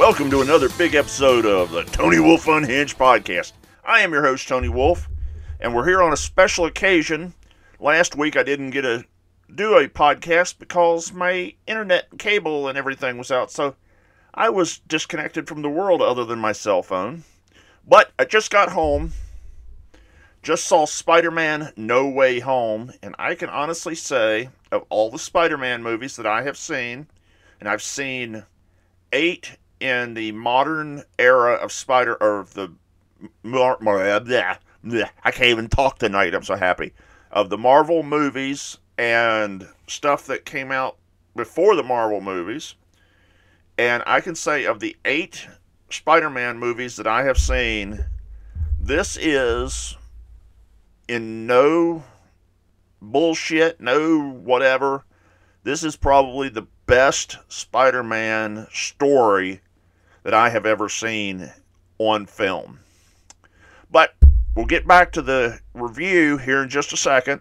Welcome to another big episode of the Tony Wolf Unhinged podcast. I am your host, Tony Wolf, and we're here on a special occasion. Last week I didn't get to do a podcast because my internet cable and everything was out, so I was disconnected from the world other than my cell phone. But I just got home, just saw Spider Man No Way Home, and I can honestly say, of all the Spider Man movies that I have seen, and I've seen eight in the modern era of Spider or the uh, bleh, I can't even talk tonight. I'm so happy of the Marvel movies and stuff that came out before the Marvel movies. And I can say of the eight Spider-Man movies that I have seen, this is in no bullshit, no whatever. This is probably the best Spider-Man story that I have ever seen on film. But we'll get back to the review here in just a second.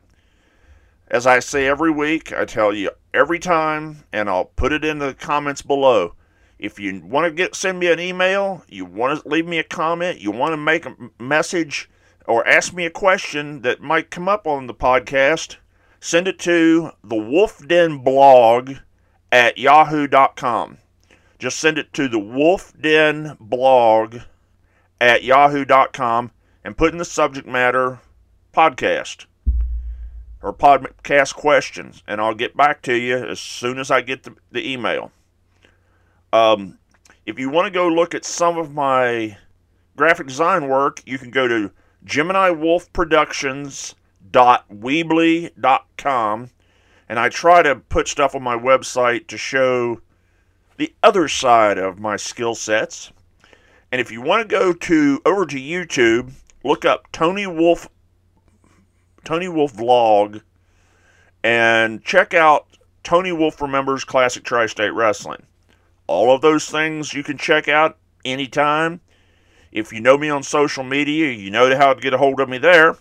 As I say every week, I tell you every time, and I'll put it in the comments below. If you want to get send me an email, you want to leave me a comment, you want to make a message or ask me a question that might come up on the podcast, send it to the Wolf Den blog at yahoo.com just send it to the Wolf Den blog at yahoo.com and put in the subject matter podcast or podcast questions, and I'll get back to you as soon as I get the, the email. Um, if you want to go look at some of my graphic design work, you can go to GeminiWolfProductions.weebly.com, and I try to put stuff on my website to show the other side of my skill sets. And if you want to go to over to YouTube, look up Tony Wolf Tony Wolf vlog and check out Tony Wolf Remembers Classic Tri-State Wrestling. All of those things you can check out anytime. If you know me on social media, you know how to get a hold of me there.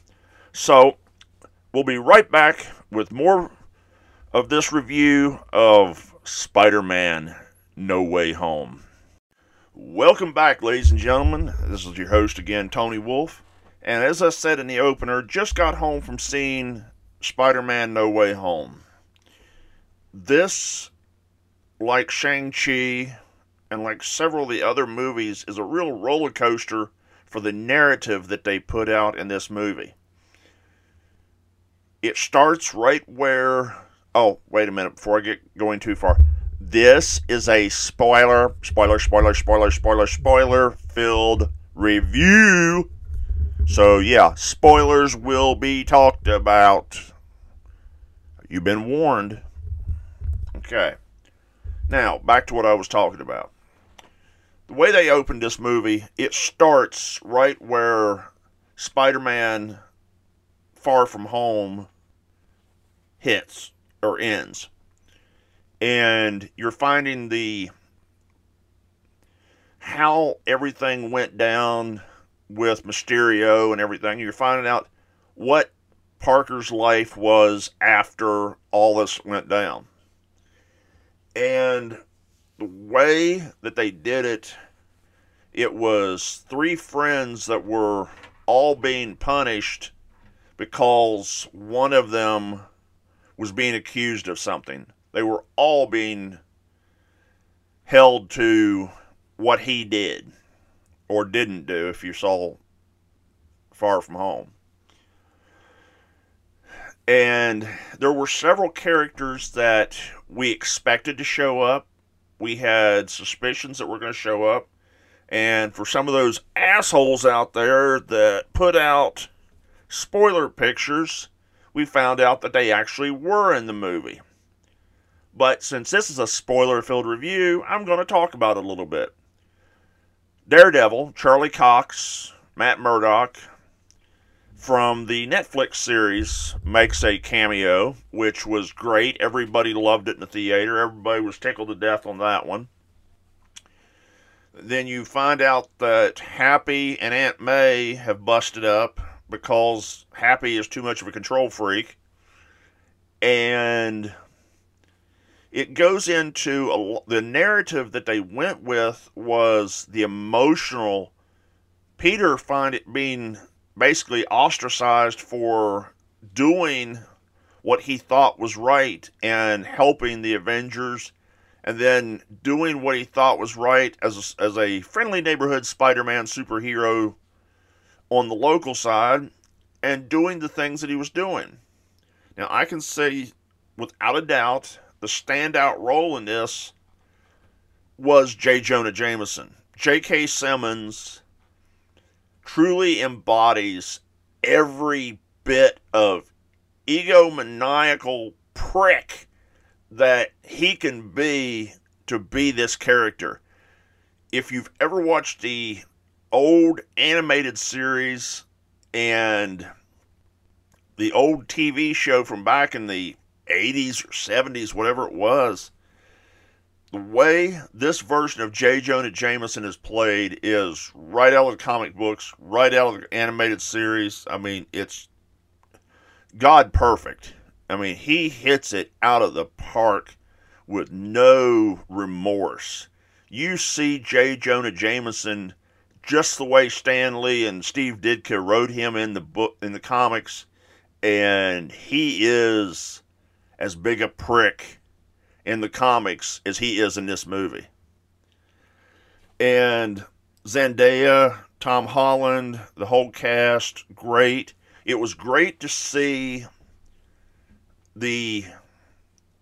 So, we'll be right back with more of this review of Spider-Man no Way Home. Welcome back, ladies and gentlemen. This is your host again, Tony Wolf. And as I said in the opener, just got home from seeing Spider Man No Way Home. This, like Shang-Chi and like several of the other movies, is a real roller coaster for the narrative that they put out in this movie. It starts right where. Oh, wait a minute before I get going too far this is a spoiler, spoiler, spoiler, spoiler, spoiler, spoiler filled review. So, yeah, spoilers will be talked about. You've been warned. Okay. Now, back to what I was talking about. The way they opened this movie, it starts right where Spider Man Far From Home hits or ends and you're finding the how everything went down with Mysterio and everything. You're finding out what Parker's life was after all this went down. And the way that they did it, it was three friends that were all being punished because one of them was being accused of something they were all being held to what he did or didn't do if you saw Far From Home. And there were several characters that we expected to show up. We had suspicions that were going to show up. And for some of those assholes out there that put out spoiler pictures, we found out that they actually were in the movie. But since this is a spoiler filled review, I'm going to talk about it a little bit. Daredevil, Charlie Cox, Matt Murdock from the Netflix series makes a cameo, which was great. Everybody loved it in the theater. Everybody was tickled to death on that one. Then you find out that Happy and Aunt May have busted up because Happy is too much of a control freak. And it goes into a, the narrative that they went with was the emotional. Peter find it being basically ostracized for doing what he thought was right and helping the Avengers, and then doing what he thought was right as a, as a friendly neighborhood Spider-Man superhero on the local side, and doing the things that he was doing. Now I can say without a doubt the standout role in this was J. Jonah Jameson. J.K. Simmons truly embodies every bit of egomaniacal prick that he can be to be this character. If you've ever watched the old animated series and the old TV show from back in the 80s or 70s, whatever it was, the way this version of J. Jonah Jameson is played is right out of the comic books, right out of the animated series. I mean, it's God perfect. I mean, he hits it out of the park with no remorse. You see J. Jonah Jameson just the way Stan Lee and Steve Ditko wrote him in the book in the comics, and he is as big a prick in the comics as he is in this movie. And Zendaya, Tom Holland, the whole cast, great. It was great to see the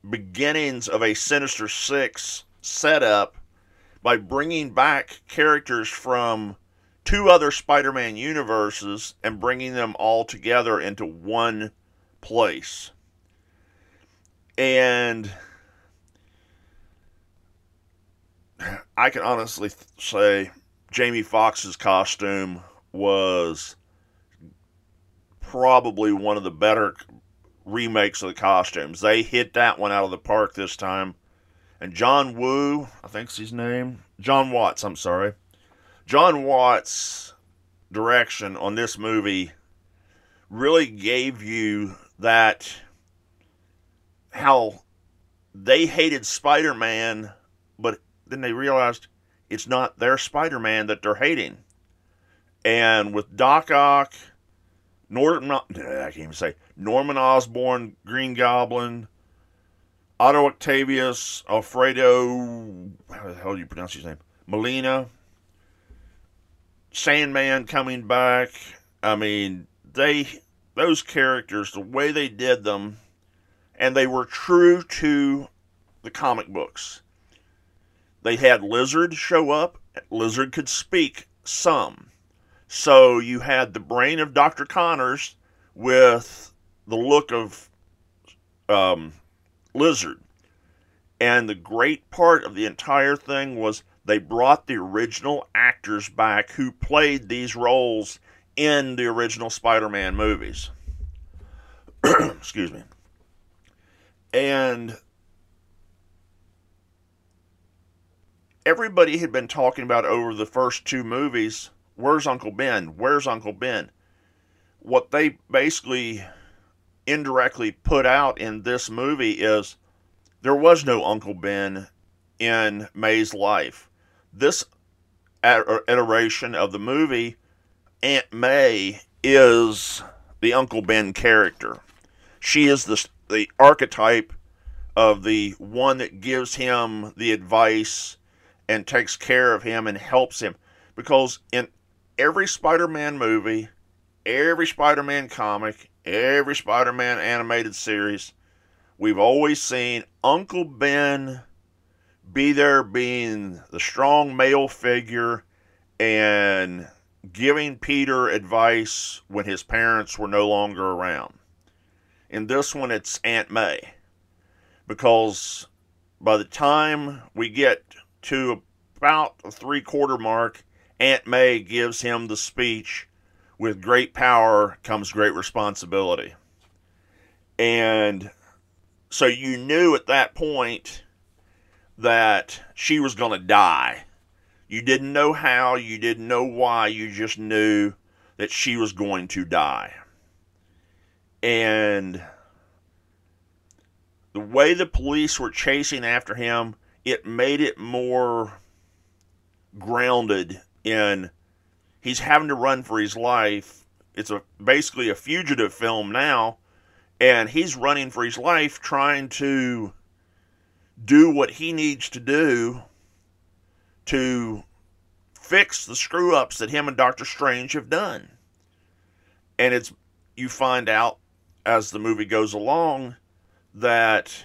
beginnings of a Sinister Six setup by bringing back characters from two other Spider Man universes and bringing them all together into one place. And I can honestly say Jamie Foxx's costume was probably one of the better remakes of the costumes. They hit that one out of the park this time. And John Woo, I think's his name. John Watts, I'm sorry. John Watts' direction on this movie really gave you that how they hated Spider Man, but then they realized it's not their Spider Man that they're hating. And with Doc Ock, Norman, I can't even say Norman Osborn, Green Goblin, Otto Octavius, Alfredo, how the hell do you pronounce his name? Molina, Sandman coming back. I mean, they those characters, the way they did them, and they were true to the comic books. They had Lizard show up. Lizard could speak some. So you had the brain of Dr. Connors with the look of um, Lizard. And the great part of the entire thing was they brought the original actors back who played these roles in the original Spider Man movies. Excuse me. And everybody had been talking about over the first two movies where's Uncle Ben? Where's Uncle Ben? What they basically indirectly put out in this movie is there was no Uncle Ben in May's life. This er, iteration of the movie, Aunt May is the Uncle Ben character. She is the the archetype of the one that gives him the advice and takes care of him and helps him. Because in every Spider Man movie, every Spider Man comic, every Spider Man animated series, we've always seen Uncle Ben be there being the strong male figure and giving Peter advice when his parents were no longer around. In this one, it's Aunt May. Because by the time we get to about the three quarter mark, Aunt May gives him the speech with great power comes great responsibility. And so you knew at that point that she was going to die. You didn't know how, you didn't know why, you just knew that she was going to die. And the way the police were chasing after him, it made it more grounded in he's having to run for his life. It's a basically a fugitive film now, and he's running for his life trying to do what he needs to do to fix the screw ups that him and Doctor Strange have done. And it's you find out as the movie goes along that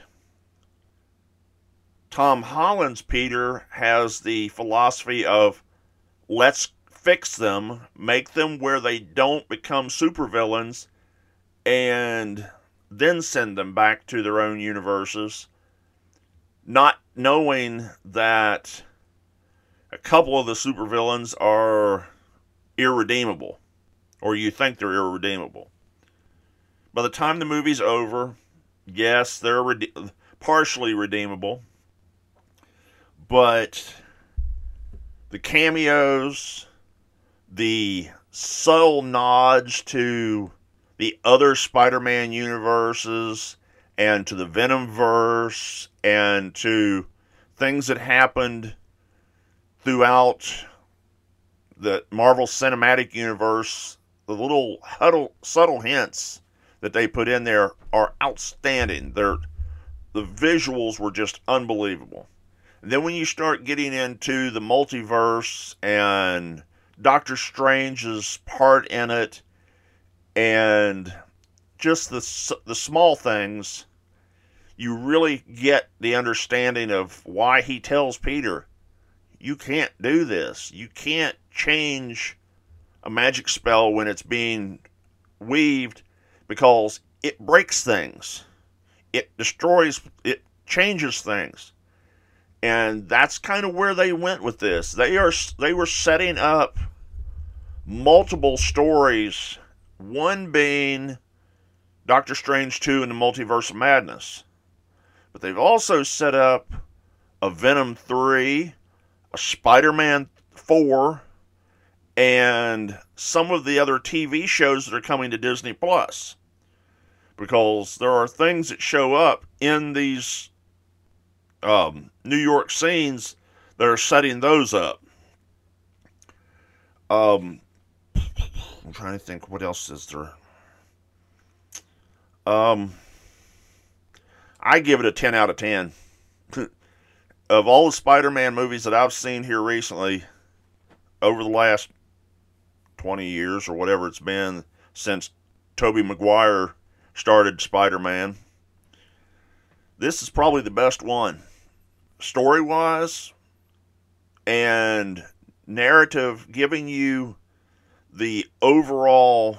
Tom Holland's Peter has the philosophy of let's fix them, make them where they don't become supervillains, and then send them back to their own universes, not knowing that a couple of the supervillains are irredeemable, or you think they're irredeemable. By the time the movie's over, yes, they're rede- partially redeemable, but the cameos, the subtle nods to the other Spider-Man universes and to the Venom verse and to things that happened throughout the Marvel Cinematic Universe, the little huddle, subtle hints that they put in there are outstanding. They're, the visuals were just unbelievable. And then when you start getting into the multiverse and Doctor Strange's part in it, and just the the small things, you really get the understanding of why he tells Peter, "You can't do this. You can't change a magic spell when it's being weaved because it breaks things. It destroys, it changes things. And that's kind of where they went with this. They are they were setting up multiple stories, one being Doctor Strange 2 and the Multiverse of Madness. But they've also set up a Venom 3, a Spider-Man 4, and some of the other TV shows that are coming to Disney Plus because there are things that show up in these um, New York scenes that are setting those up. Um, I'm trying to think what else is there. Um, I give it a 10 out of 10. of all the Spider-Man movies that I've seen here recently, over the last 20 years or whatever it's been since Tobey Maguire started Spider Man. This is probably the best one. Story wise and narrative, giving you the overall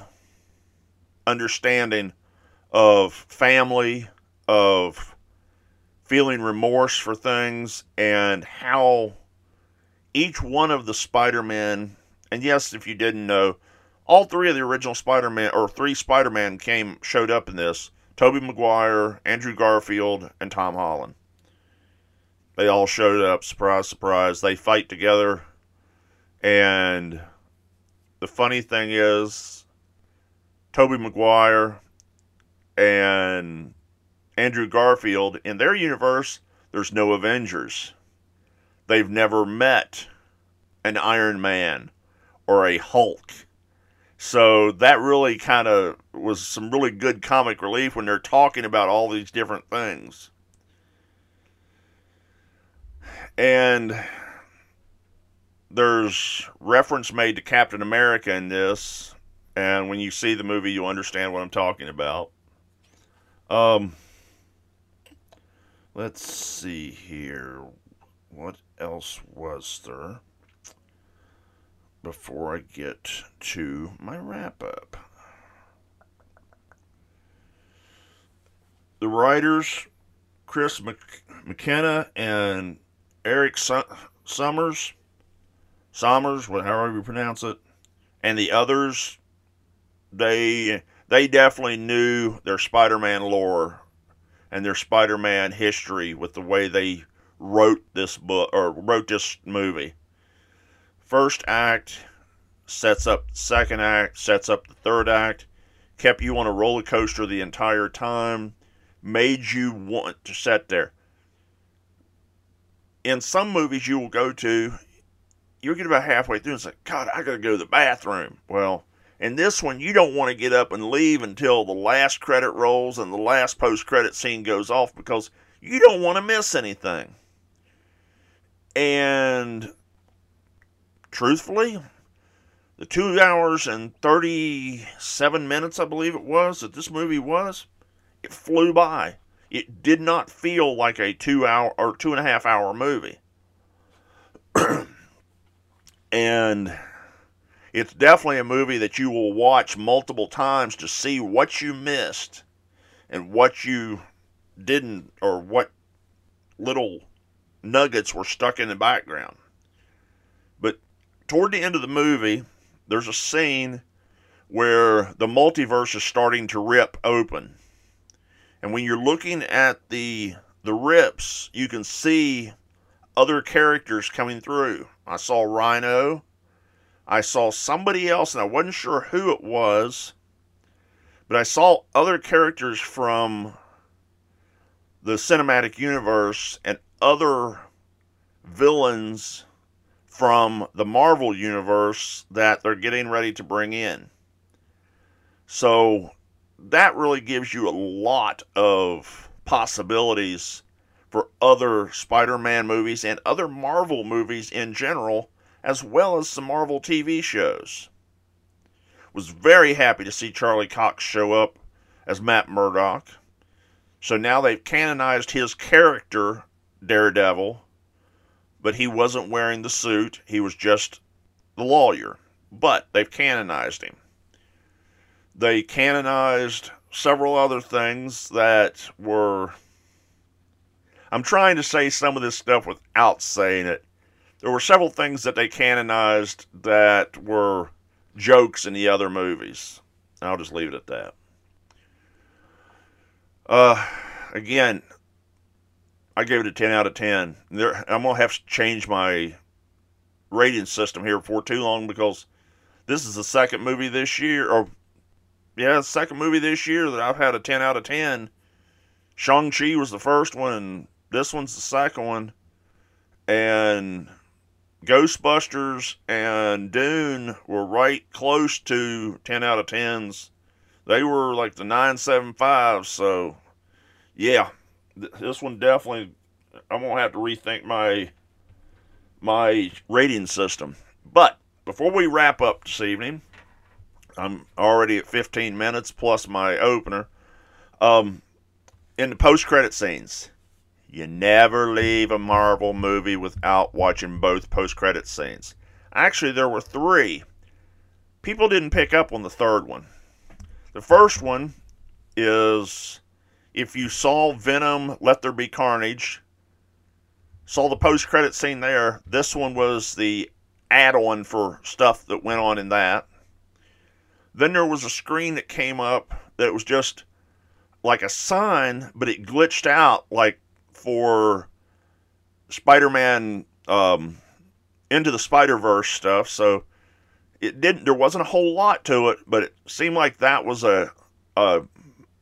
understanding of family, of feeling remorse for things, and how each one of the Spider Men, and yes, if you didn't know, all three of the original Spider-Man or three Spider-Man came showed up in this. Tobey Maguire, Andrew Garfield, and Tom Holland. They all showed up, surprise, surprise. They fight together. And the funny thing is Tobey Maguire and Andrew Garfield, in their universe, there's no Avengers. They've never met an Iron Man or a Hulk so that really kind of was some really good comic relief when they're talking about all these different things. And there's reference made to Captain America in this, and when you see the movie, you'll understand what I'm talking about. Um, let's see here. What else was there? Before I get to my wrap up. The writers, Chris McKenna and Eric Summers, Sommers, however you pronounce it, and the others, they they definitely knew their Spider-Man lore and their Spider-Man history with the way they wrote this book or wrote this movie first act sets up second act, sets up the third act, kept you on a roller coaster the entire time. made you want to sit there. In some movies you will go to, you'll get about halfway through and say, God, I gotta go to the bathroom. Well, in this one, you don't want to get up and leave until the last credit rolls and the last post credit scene goes off because you don't want to miss anything. And truthfully, the two hours and 37 minutes, I believe it was, that this movie was, it flew by. It did not feel like a two hour or two and a half hour movie. and it's definitely a movie that you will watch multiple times to see what you missed and what you didn't or what little nuggets were stuck in the background. Toward the end of the movie, there's a scene where the multiverse is starting to rip open. And when you're looking at the the rips, you can see other characters coming through. I saw Rhino. I saw somebody else, and I wasn't sure who it was, but I saw other characters from the cinematic universe and other villains from the Marvel universe that they're getting ready to bring in. So that really gives you a lot of possibilities for other Spider Man movies and other Marvel movies in general, as well as some Marvel TV shows. Was very happy to see Charlie Cox show up as Matt Murdock. So now they've canonized his character, Daredevil, but he wasn't wearing the suit. He was just the lawyer. But they've canonized him. They canonized several other things that were. I'm trying to say some of this stuff without saying it. There were several things that they canonized that were jokes in the other movies. I'll just leave it at that. Uh, again, I gave it a 10 out of 10. There, I'm going to have to change my rating system here for too long because this is the second movie this year, or yeah, second movie this year that I've had a 10 out of 10. Shang-Chi was the first one, and this one's the second one. And Ghostbusters and Dune were right close to 10 out of 10s they were like the 975. So, yeah, this one definitely, I'm to have to rethink my my rating system. But before we wrap up this evening, I'm already at 15 minutes plus my opener. Um, in the post credit scenes, you never leave a Marvel movie without watching both post credit scenes. Actually, there were three. People didn't pick up on the third one. The first one is if you saw Venom Let There Be Carnage, saw the post credit scene there, this one was the add on for stuff that went on in that. Then there was a screen that came up that was just like a sign, but it glitched out like for Spider Man um, into the Spider Verse stuff. So it didn't there wasn't a whole lot to it, but it seemed like that was a a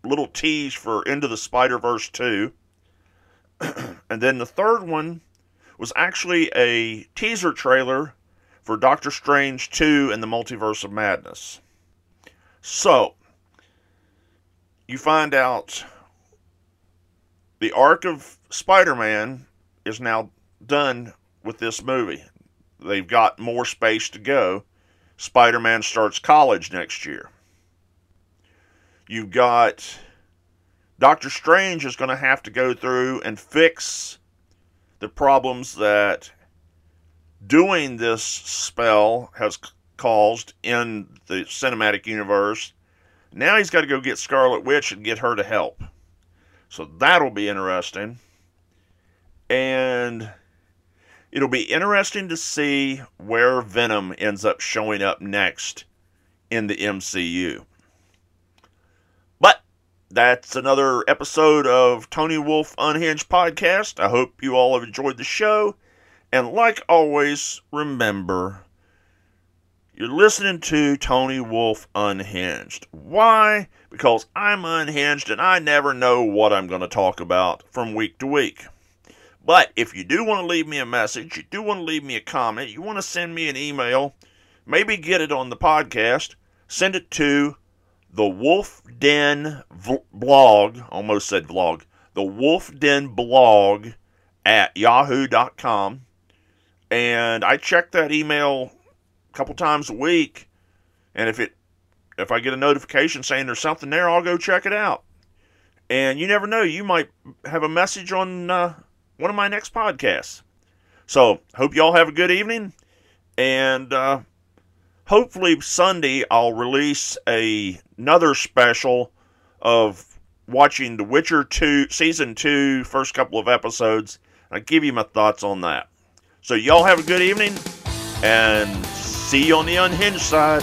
little tease for Into the Spider Verse 2. and then the third one was actually a teaser trailer for Doctor Strange 2 and the Multiverse of Madness. So, you find out the arc of Spider Man is now done with this movie. They've got more space to go. Spider Man starts college next year. You've got Doctor Strange is going to have to go through and fix the problems that doing this spell has caused in the cinematic universe. Now he's got to go get Scarlet Witch and get her to help. So that'll be interesting. And It'll be interesting to see where Venom ends up showing up next in the MCU. That's another episode of Tony Wolf Unhinged podcast. I hope you all have enjoyed the show. And like always, remember you're listening to Tony Wolf Unhinged. Why? because I'm unhinged and I never know what I'm going to talk about from week to week. But if you do want to leave me a message, you do want to leave me a comment, you want to send me an email, maybe get it on the podcast, send it to the Wolf Den blog, almost said vlog, the Wolf Den blog at yahoo.com. And I check that email a couple times a week. And if it if I get a notification saying there's something there, I'll go check it out. And you never know, you might have a message on uh, one of my next podcasts. So, hope y'all have a good evening. And uh, hopefully, Sunday, I'll release a, another special of watching The Witcher 2, Season 2, first couple of episodes. I'll give you my thoughts on that. So, y'all have a good evening and see you on the unhinged side.